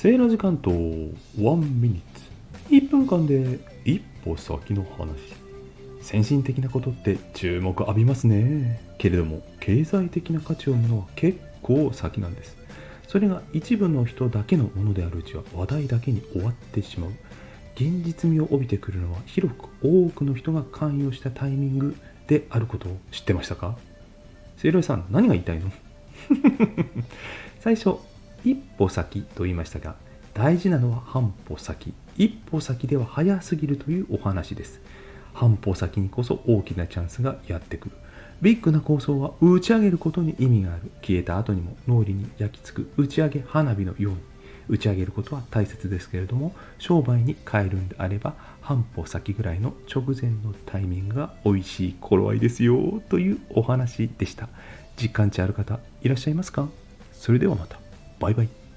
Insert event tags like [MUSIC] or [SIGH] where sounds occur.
セーラ時間と1ミニッツ。1分間で一歩先の話。先進的なことって注目浴びますね。けれども経済的な価値を生むのは結構先なんです。それが一部の人だけのものであるうちは話題だけに終わってしまう。現実味を帯びてくるのは広く多くの人が関与したタイミングであることを知ってましたか？セイロイさん何が言いたいの？最 [LAUGHS] 初一歩先と言いましたが大事なのは半歩先。一歩先では早すぎるというお話です。半歩先にこそ大きなチャンスがやってくる。ビッグな構想は打ち上げることに意味がある。消えた後にも脳裏に焼き付く。打ち上げ花火のように。打ち上げることは大切ですけれども商売に変えるんであれば半歩先ぐらいの直前のタイミングが美味しい頃合いですよ。というお話でした。実感値ある方いらっしゃいますか？それではまた。バイバイ。